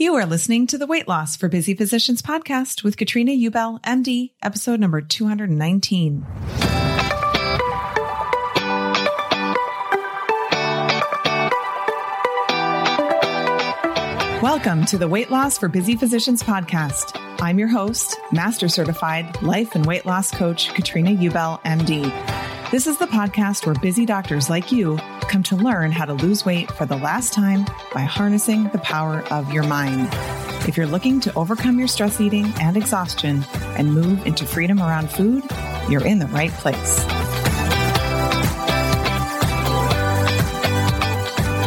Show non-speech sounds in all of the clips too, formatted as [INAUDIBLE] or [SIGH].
You are listening to the Weight Loss for Busy Physicians podcast with Katrina Ubell, MD, episode number 219. Welcome to the Weight Loss for Busy Physicians podcast. I'm your host, Master Certified Life and Weight Loss Coach, Katrina Ubell, MD. This is the podcast where busy doctors like you come to learn how to lose weight for the last time by harnessing the power of your mind. If you're looking to overcome your stress eating and exhaustion and move into freedom around food, you're in the right place.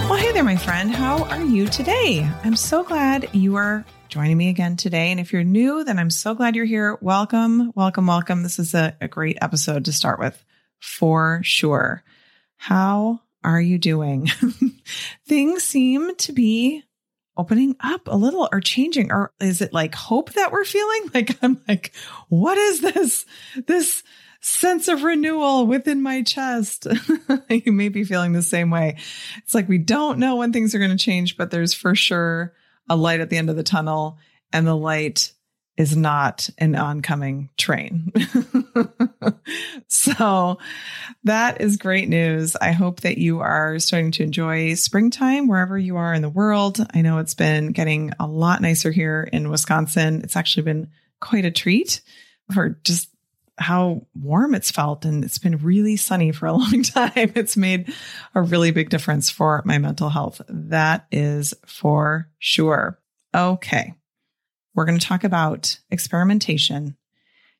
Well, hey there, my friend. How are you today? I'm so glad you are joining me again today. And if you're new, then I'm so glad you're here. Welcome, welcome, welcome. This is a, a great episode to start with for sure. How are you doing? [LAUGHS] Things seem to be opening up a little or changing or is it like hope that we're feeling [LAUGHS] like i'm like what is this this sense of renewal within my chest [LAUGHS] you may be feeling the same way it's like we don't know when things are going to change but there's for sure a light at the end of the tunnel and the light is not an oncoming train. [LAUGHS] so that is great news. I hope that you are starting to enjoy springtime wherever you are in the world. I know it's been getting a lot nicer here in Wisconsin. It's actually been quite a treat for just how warm it's felt and it's been really sunny for a [LAUGHS] long time. It's made a really big difference for my mental health. That is for sure. Okay. We're going to talk about experimentation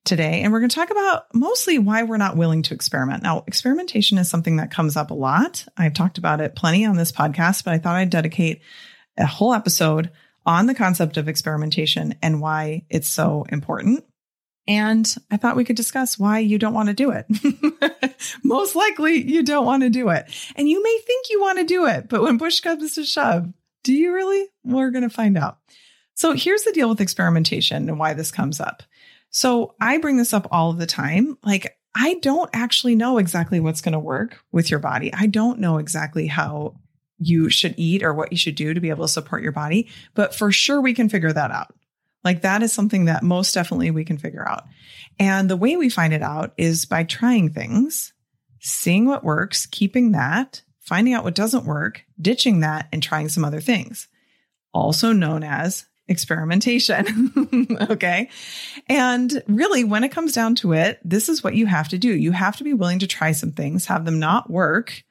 today, and we're going to talk about mostly why we're not willing to experiment. Now, experimentation is something that comes up a lot. I've talked about it plenty on this podcast, but I thought I'd dedicate a whole episode on the concept of experimentation and why it's so important. And I thought we could discuss why you don't want to do it. [LAUGHS] Most likely, you don't want to do it. And you may think you want to do it, but when push comes to shove, do you really? We're going to find out. So here's the deal with experimentation and why this comes up. So I bring this up all the time. Like, I don't actually know exactly what's going to work with your body. I don't know exactly how you should eat or what you should do to be able to support your body, but for sure we can figure that out. Like that is something that most definitely we can figure out. And the way we find it out is by trying things, seeing what works, keeping that, finding out what doesn't work, ditching that, and trying some other things, also known as experimentation. [LAUGHS] okay. And really, when it comes down to it, this is what you have to do. You have to be willing to try some things, have them not work,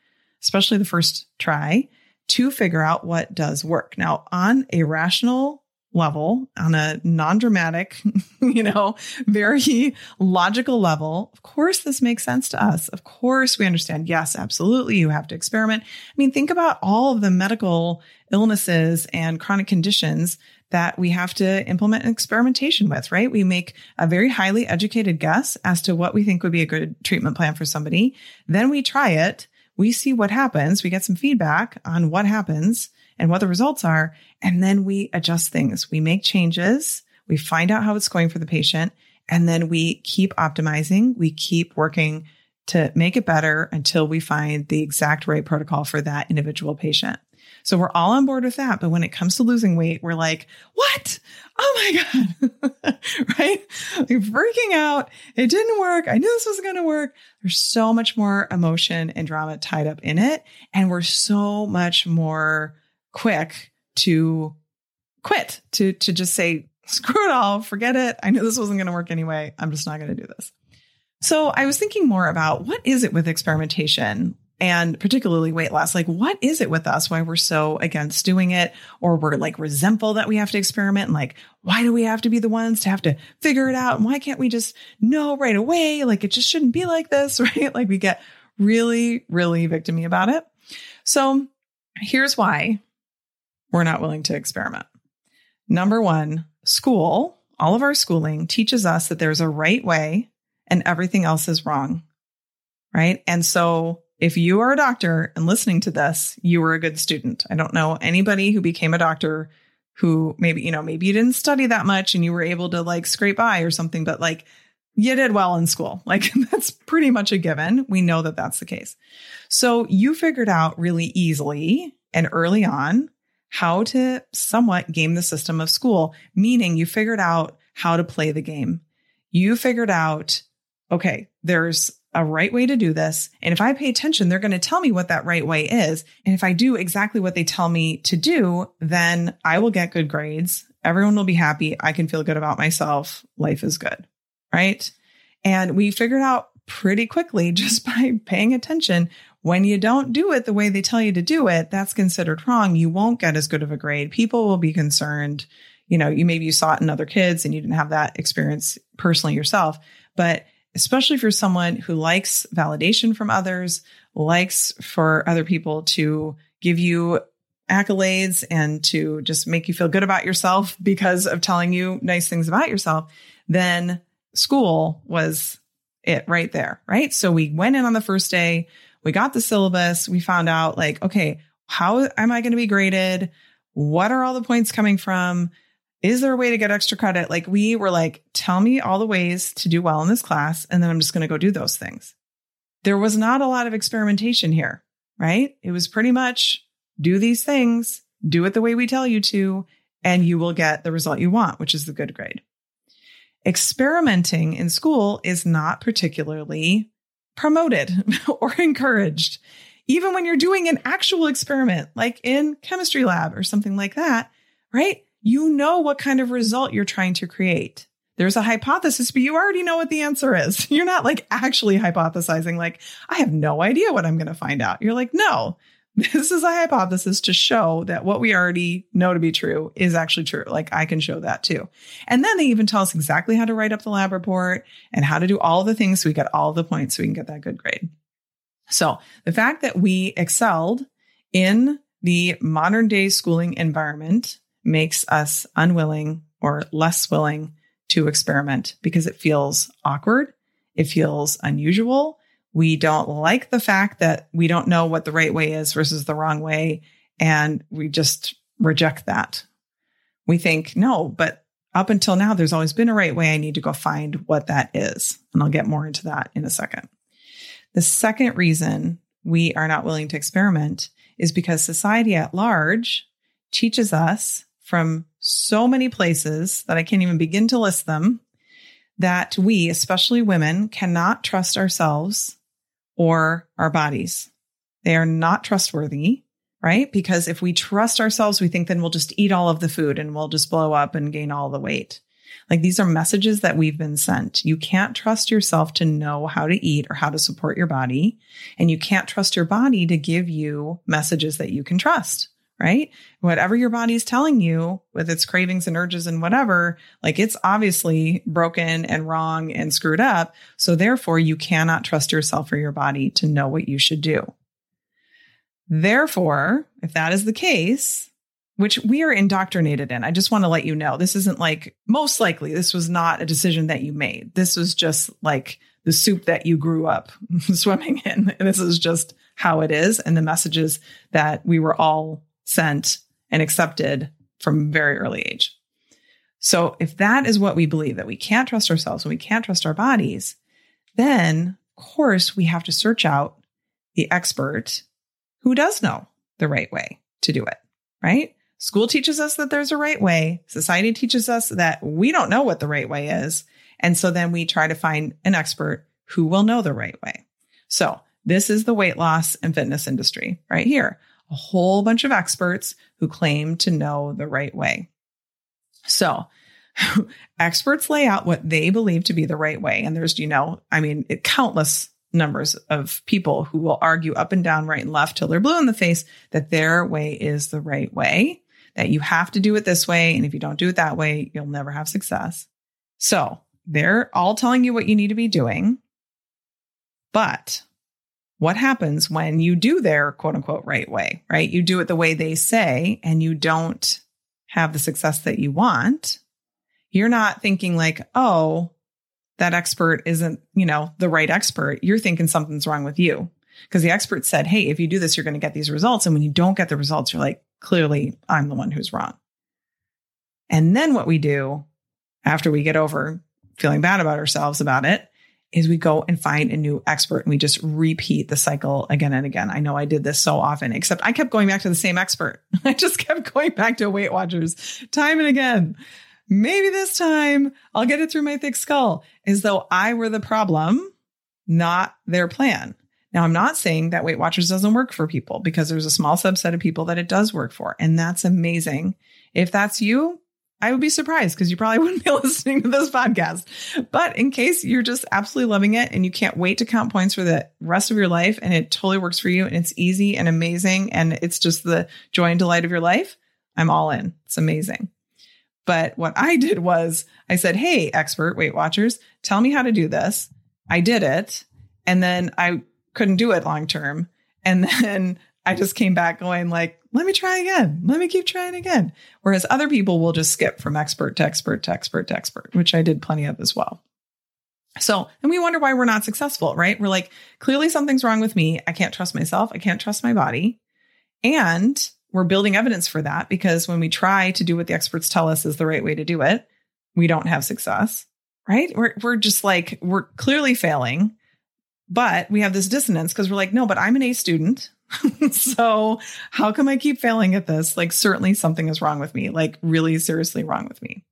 especially the first try, to figure out what does work. Now, on a rational level, on a non dramatic, [LAUGHS] you know, very logical level, of course, this makes sense to us. Of course, we understand. Yes, absolutely. You have to experiment. I mean, think about all of the medical illnesses and chronic conditions that we have to implement experimentation with, right? We make a very highly educated guess as to what we think would be a good treatment plan for somebody. Then we try it. We see what happens. We get some feedback on what happens and what the results are. And then we adjust things. We make changes. We find out how it's going for the patient. And then we keep optimizing. We keep working to make it better until we find the exact right protocol for that individual patient. So we're all on board with that. But when it comes to losing weight, we're like, what? Oh my God. [LAUGHS] right? Like freaking out. It didn't work. I knew this wasn't going to work. There's so much more emotion and drama tied up in it. And we're so much more quick to quit, to, to just say, screw it all, forget it. I knew this wasn't going to work anyway. I'm just not going to do this. So I was thinking more about what is it with experimentation and particularly weight loss? Like, what is it with us? Why we're so against doing it or we're like resentful that we have to experiment and like, why do we have to be the ones to have to figure it out? And why can't we just know right away? Like, it just shouldn't be like this, [LAUGHS] right? Like we get really, really victimy about it. So here's why we're not willing to experiment. Number one, school, all of our schooling teaches us that there's a right way and everything else is wrong. Right. And so if you are a doctor and listening to this, you were a good student. I don't know anybody who became a doctor who maybe, you know, maybe you didn't study that much and you were able to like scrape by or something, but like you did well in school. [LAUGHS] Like that's pretty much a given. We know that that's the case. So you figured out really easily and early on how to somewhat game the system of school, meaning you figured out how to play the game. You figured out, okay, there's a right way to do this. And if I pay attention, they're going to tell me what that right way is. And if I do exactly what they tell me to do, then I will get good grades. Everyone will be happy. I can feel good about myself. Life is good. Right. And we figured out pretty quickly [LAUGHS] just by paying attention when you don't do it the way they tell you to do it, that's considered wrong. You won't get as good of a grade. People will be concerned. You know, you maybe you saw it in other kids and you didn't have that experience personally yourself, but especially if you're someone who likes validation from others, likes for other people to give you accolades and to just make you feel good about yourself [LAUGHS] because of telling you nice things about yourself, then school was it right there, right? So we went in on the first day we got the syllabus. We found out like, okay, how am I going to be graded? What are all the points coming from? Is there a way to get extra credit? Like we were like, tell me all the ways to do well in this class. And then I'm just going to go do those things. There was not a lot of experimentation here, right? It was pretty much do these things, do it the way we tell you to, and you will get the result you want, which is the good grade. Experimenting in school is not particularly promoted [LAUGHS] or encouraged. Even when you're doing an actual experiment, like in chemistry lab or something like that, right? You know what kind of result you're trying to create. There's a hypothesis, but you already know what the answer is. [LAUGHS] You're not like actually hypothesizing, like, I have no idea what I'm going to find out. You're like, no, [LAUGHS] this is a hypothesis to show that what we already know to be true is actually true. Like I can show that too. And then they even tell us exactly how to write up the lab report and how to do all the things so we get all the points so we can get that good grade. So the fact that we excelled in the modern day schooling environment makes us unwilling or less willing to experiment because it feels awkward. It feels unusual. We don't like the fact that we don't know what the right way is versus the wrong way. And we just reject that. We think, no, but up until now, there's always been a right way. I need to go find what that is. And I'll get more into that in a second. The second reason we are not willing to experiment is because society at large teaches us from so many places that I can't even begin to list them that we, especially women, cannot trust ourselves or our bodies. They are not trustworthy, right? Because if we trust ourselves, we think then we'll just eat all of the food and we'll just blow up and gain all the weight. Like these are messages that we've been sent. You can't trust yourself to know how to eat or how to support your body. And you can't trust your body to give you messages that you can trust, right? Whatever your body's telling you with its cravings and urges and whatever, like it's obviously broken and wrong and screwed up. So therefore, you cannot trust yourself or your body to know what you should do. Therefore, if that is the case, which we are indoctrinated in, I just want to let you know this isn't like most likely, this was not a decision that you made. This was just like the soup that you grew up [LAUGHS] swimming in. This is just how it is and the messages that we were all sent and accepted from very early age. So if that is what we believe that we can't trust ourselves and we can't trust our bodies, then of course we have to search out the expert who does know the right way to do it, right? School teaches us that there's a right way. Society teaches us that we don't know what the right way is. And so then we try to find an expert who will know the right way. So this is the weight loss and fitness industry right here. A whole bunch of experts who claim to know the right way. So [LAUGHS] experts lay out what they believe to be the right way. And there's, you know, I mean, it, countless numbers of people who will argue up and down, right and left till they're blue in the face that their way is the right way, that you have to do it this way. And if you don't do it that way, you'll never have success. So they're all telling you what you need to be doing. But what happens when you do their quote unquote right way, right? You do it the way they say and you don't have the success that you want. You're not thinking like, oh, that expert isn't, you know, the right expert. You're thinking something's wrong with you because the expert said, Hey, if you do this, you're going to get these results. And when you don't get the results, you're like, clearly I'm the one who's wrong. And then what we do after we get over feeling bad about ourselves about it is we go and find a new expert and we just repeat the cycle again and again. I know I did this so often, except I kept going back to the same expert. [LAUGHS] I just kept going back to Weight Watchers time and again. Maybe this time I'll get it through my thick skull as though I were the problem, not their plan. Now, I'm not saying that Weight Watchers doesn't work for people because there's a small subset of people that it does work for. And that's amazing. If that's you, I would be surprised because you probably [LAUGHS] wouldn't be listening to this podcast. But in case you're just absolutely loving it and you can't wait to count points for the rest of your life and it totally works for you and it's easy and amazing and it's just the joy and delight of your life, I'm all in. It's amazing. But what I did was I said, Hey, expert Weight Watchers, tell me how to do this. I did it. And then I couldn't do it long term. And [LAUGHS] then I just came back going like, let me try again. Let me keep trying again. Whereas other people will just skip from expert to expert to expert to expert, which I did plenty of as well. So, and we wonder why we're not successful, right? We're like, clearly something's wrong with me. I can't trust myself. I can't trust my body. And we're building evidence for that because when we try to do what the experts tell us is the right way to do it, we don't have success, right? We're, we're just like, we're clearly failing, but we have this dissonance because we're like, no, but I'm an A student. [LAUGHS] so how come I keep failing at this? Like, certainly something is wrong with me, like, really seriously wrong with me.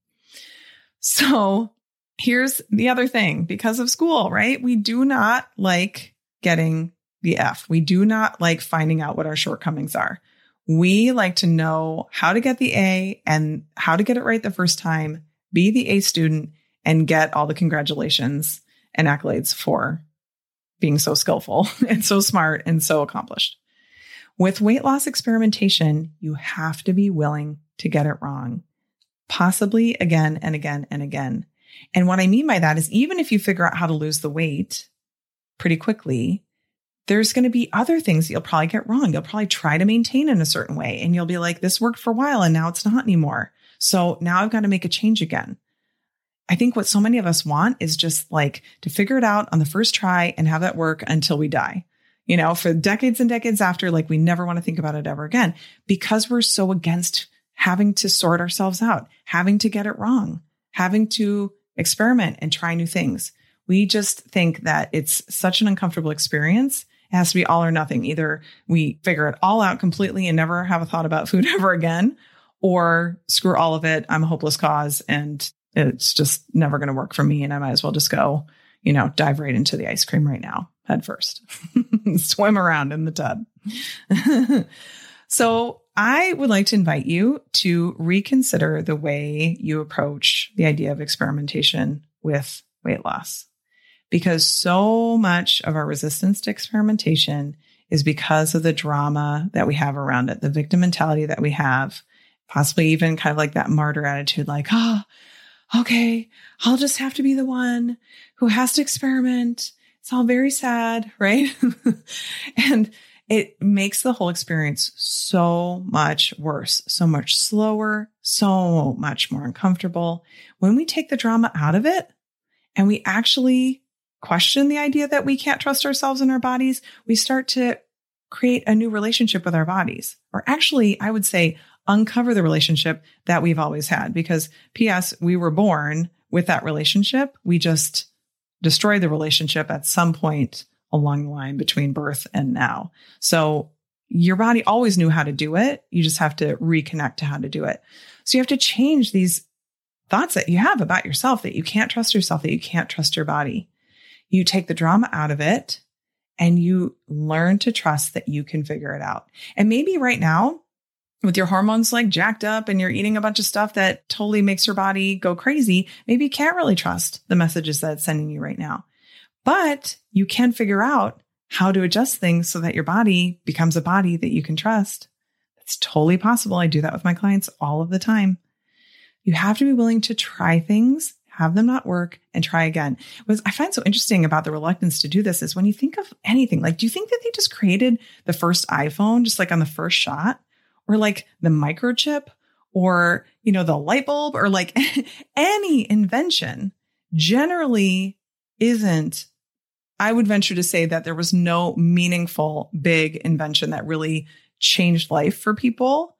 So here's the other thing because of school, right? We do not like getting the F. We do not like finding out what our shortcomings are. We like to know how to get the A and how to get it right the first time, be the A student, and get all the congratulations and accolades for being so skillful [LAUGHS] and so smart and so accomplished. With weight loss experimentation, you have to be willing to get it wrong, possibly again and again and again. And what I mean by that is even if you figure out how to lose the weight pretty quickly, there's going to be other things you'll probably get wrong. You'll probably try to maintain in a certain way and you'll be like, this worked for a while and now it's not anymore. So now I've got to make a change again. I think what so many of us want is just like to figure it out on the first try and have that work until we die you know, for decades and decades after, like we never want to think about it ever again because we're so against having to sort ourselves out, having to get it wrong, having to experiment and try new things. We just think that it's such an uncomfortable experience. It has to be all or nothing. Either we figure it all out completely and never have a thought about food [LAUGHS] ever again, or screw all of it. I'm a hopeless cause and it's just never going to work for me. And I might as well just go, you know, dive right into the ice cream right now head first, [LAUGHS] [LAUGHS] swim around in the tub. [LAUGHS] so, I would like to invite you to reconsider the way you approach the idea of experimentation with weight loss. Because so much of our resistance to experimentation is because of the drama that we have around it, the victim mentality that we have, possibly even kind of like that martyr attitude, like, oh, okay, I'll just have to be the one who has to experiment. It's all very sad, [LAUGHS] right? and it makes the whole experience so much worse, so much slower, so much more uncomfortable. When we take the drama out of it and we actually question the idea that we can't trust ourselves and our bodies, we start to create a new relationship with our bodies. Or actually, I would say uncover the relationship that we've always had because PS, we were born with that relationship. We just destroyed the relationship at some point along the line between birth and now. So your body always knew how to do it. You just have to reconnect to how to do it. So you have to change these thoughts that you have about yourself that you can't trust yourself, that you can't trust your body. You take the drama out of it and you learn to trust that you can figure it out. And maybe right now, with your hormones like jacked up and you're eating a bunch of stuff that totally makes your body go crazy, maybe you can't really trust the messages that it's sending you right now. But you can figure out how to adjust things so that your body becomes a body that you can trust. That's totally possible. I do that with my clients all of the time. You have to be willing to try things, have them not work, and try again. What I find so interesting about the reluctance to do this is when you think of anything, like, do you think that they just created the first iPhone just like on the first shot? Or like the microchip? Or, you know, the light bulb? Or like [LAUGHS] any invention generally isn't I would venture to say that there was no meaningful big invention that really changed life for people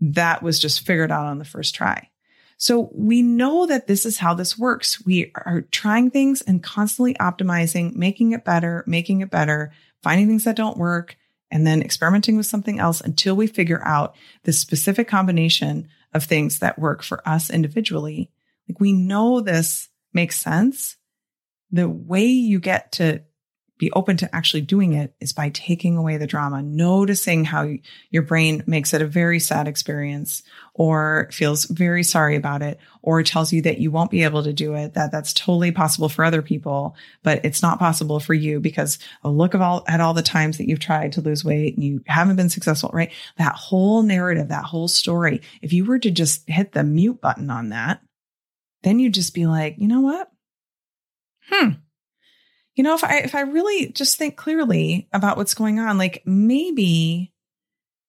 that was just figured out on the first try. So we know that this is how this works. We are trying things and constantly optimizing, making it better, making it better, finding things that don't work, and then experimenting with something else until we figure out the specific combination of things that work for us individually. Like we know this makes sense the way you get to be open to actually doing it is by taking away the drama, noticing how your brain makes it a very sad experience or feels very sorry about it or tells you that you won't be able to do it, that that's totally possible for other people, but it's not possible for you because a look of all at all the times that you've tried to lose weight and you haven't been successful, right? That whole narrative, that whole story, if you were to just hit the mute button on that, then you'd just be like, you know what? hmm, you know, if I if I really just think clearly about what's going on, like maybe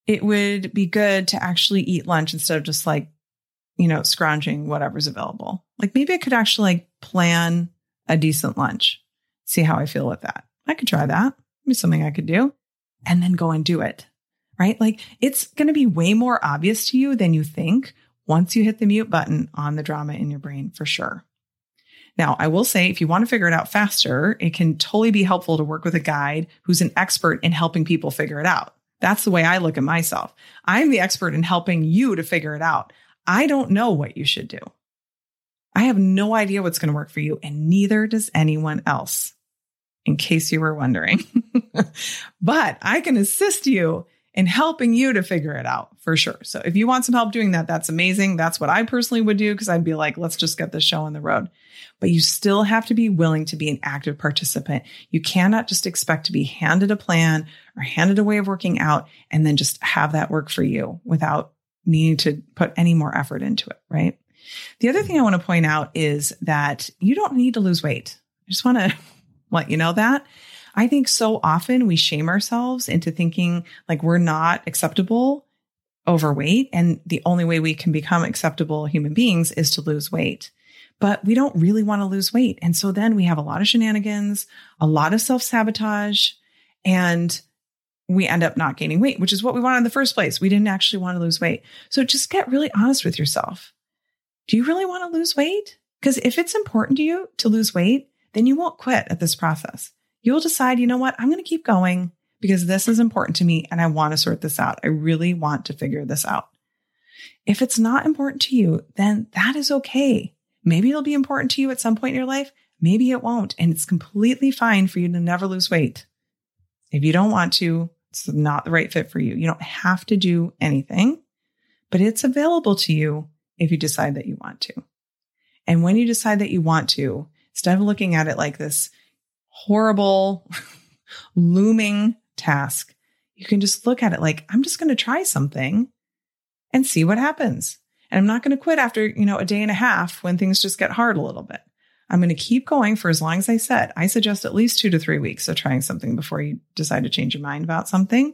it would be good to actually eat lunch instead of just like, you know, scrounging whatever's available. Like maybe I could actually like plan a decent lunch, see how I feel with that. I could try that. Maybe something I could do and then go and do it. Right? Like it's going to be way more obvious to you than you think once you hit the mute button on the drama in your brain for sure. Now, I will say if you want to figure it out faster, it can totally be helpful to work with a guide who's an expert in helping people figure it out. That's the way I look at myself. I'm the expert in helping you to figure it out. I don't know what you should do. I have no idea what's going to work for you, and neither does anyone else, in case you were wondering. [LAUGHS] but I can assist you in helping you to figure it out for sure. So if you want some help doing that, that's amazing. That's what I personally would do because I'd be like, let's just get this show on the road but you still have to be willing to be an active participant. You cannot just expect to be handed a plan or handed a way of working out and then just have that work for you without needing to put any more effort into it, right? The other thing I want to point out is that you don't need to lose weight. I just want to [LAUGHS] let you know that. I think so often we shame ourselves into thinking like we're not acceptable overweight. And the only way we can become acceptable human beings is to lose weight but we don't really want to lose weight. And so then we have a lot of shenanigans, a lot of self sabotage, and we end up not gaining weight, which is what we wanted in the first place. We didn't actually want to lose weight. So just get really honest with yourself. Do you really want to lose weight? Because if it's important to you to lose weight, then you won't quit at this process. You'll decide, you know what? I'm going to keep going because this is important to me and I want to sort this out. I really want to figure this out. If it's not important to you, then that is okay. Maybe it'll be important to you at some point in your life. Maybe it won't. And it's completely fine for you to never lose weight. If you don't want to, it's not the right fit for you. You don't have to do anything, but it's available to you if you decide that you want to. And when you decide that you want to, instead of looking at it like this horrible, [LAUGHS] looming task, You can just look at it like, I'm just going to try something and see what happens. And I'm not going to quit after, you know, a day and a half when things just get hard a little bit. I'm going to keep going for as long as I said. I suggest at least two to three weeks of trying something before you decide to change your mind about something.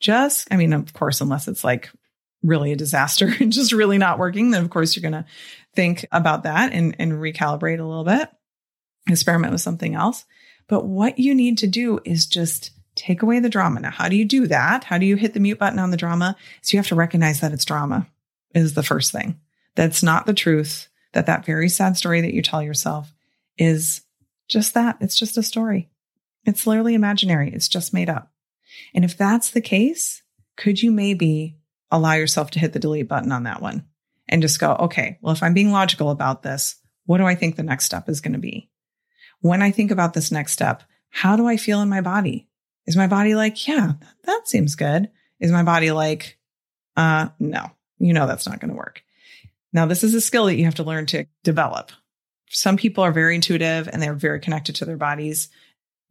Just, I mean, of course, unless it's like really a disaster [LAUGHS] and just really not working, then of course you're going to think about that and, and recalibrate a little bit, experiment with something else. But what you need to do is just take away the drama. Now, how do you do that? How do you hit the mute button on the drama? So you have to recognize that it's drama is the first thing. That's not the truth. That that very sad story that you tell yourself is just that. It's just a story. It's literally imaginary. It's just made up. And if that's the case, could you maybe allow yourself to hit the delete button on that one and just go, okay, well, if I'm being logical about this, what do I think the next step is going to be? When I think about this next step, how do I feel in my body? Is my body like, yeah, that seems good? Is my body like, uh, no, you know, that's not going to work. Now, this is a skill that you have to learn to develop. Some people are very intuitive and they're very connected to their bodies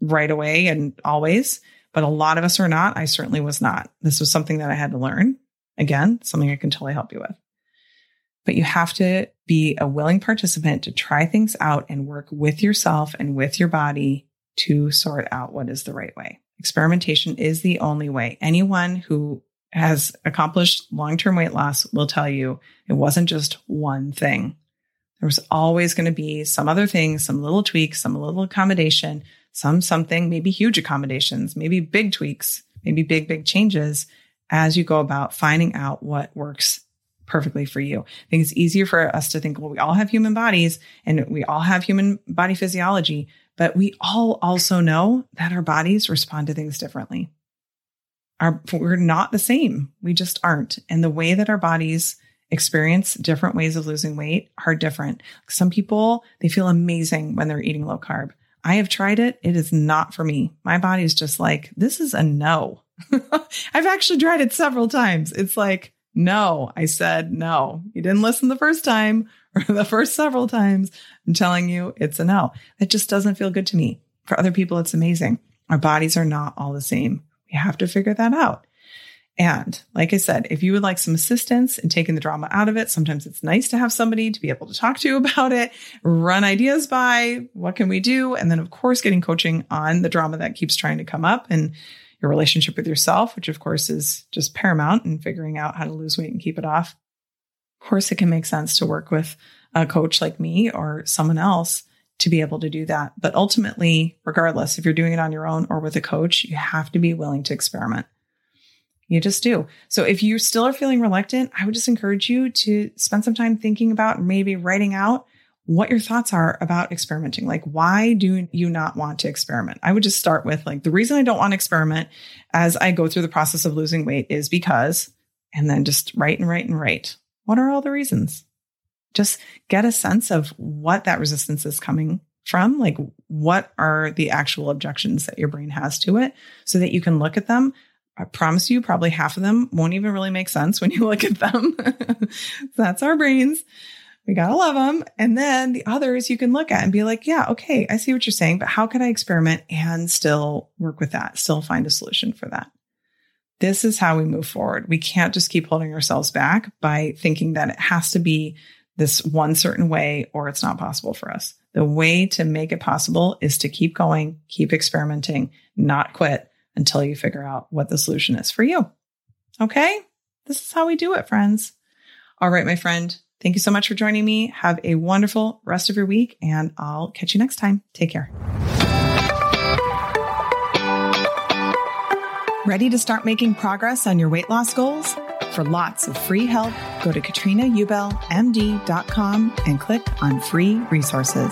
right away and always, but a lot of us are not. I certainly was not. This was something that I had to learn. Again, something I can totally help you with. But you have to be a willing participant to try things out and work with yourself and with your body to sort out what is the right way. Experimentation is the only way. Anyone who has accomplished long term weight loss will tell you it wasn't just one thing. There was always going to be some other thing, some little tweaks, some little accommodation, some something, maybe huge accommodations, maybe big tweaks, maybe big, big changes as you go about finding out what works perfectly for you. I think it's easier for us to think, well, we all have human bodies and we all have human body physiology, but we all also know that our bodies respond to things differently. Our, we're not the same. We just aren't. And the way that our bodies experience different ways of losing weight are different. Some people, they feel amazing when they're eating low carb. I have tried it. It is not for me. My body is just like, this is a no. [LAUGHS] I've actually tried it several times. It's like, no, I said no. You didn't listen the first time or [LAUGHS] the first several times. I'm telling you, it's a no. It just doesn't feel good to me. For other people, it's amazing. Our bodies are not all the same. We have to figure that out. And like I said, if you would like some assistance in taking the drama out of it, sometimes it's nice to have somebody to be able to talk to [LAUGHS] about it, run ideas by, what can we do? And then, of course, getting coaching on the drama that keeps trying to come up and your relationship with yourself, which of course is just paramount in figuring out how to lose weight and keep it off. Of course, it can make sense to work with a coach like me or someone else to be able to do that. But ultimately, regardless if you're doing it on your own or with a coach, you have to be willing to experiment. You just do. So if you still are feeling reluctant, I would just encourage you to spend some time thinking about maybe writing out what your thoughts are about experimenting. Like, why do you not want to experiment? I would just start with like, the reason I don't want to experiment as I go through the process of losing weight is because, and then just write and write and write. What are all the reasons? Just get a sense of what that resistance is coming from. Like, what are the actual objections that your brain has to it so that you can look at them I promise you, probably half of them won't even really make sense when you [LAUGHS] look at them. [LAUGHS] That's our brains. We gotta love them. And then the others you can look at and be like, yeah, okay, I see what you're saying, but how can I experiment and still work with that, still find a solution for that? This is how we move forward. We can't just keep holding ourselves back by thinking that it has to be this one certain way or it's not possible for us. The way to make it possible is to keep going, keep experimenting, not quit until you figure out what the solution is for you. Okay. This is how we do it, friends. All right, my friend. Thank you so much for joining me. Have a wonderful rest of your week, and I'll catch you next time. Take care. Ready to start making progress on your weight loss goals? For lots of free help, go to katrinaubellmd.com and click on free resources.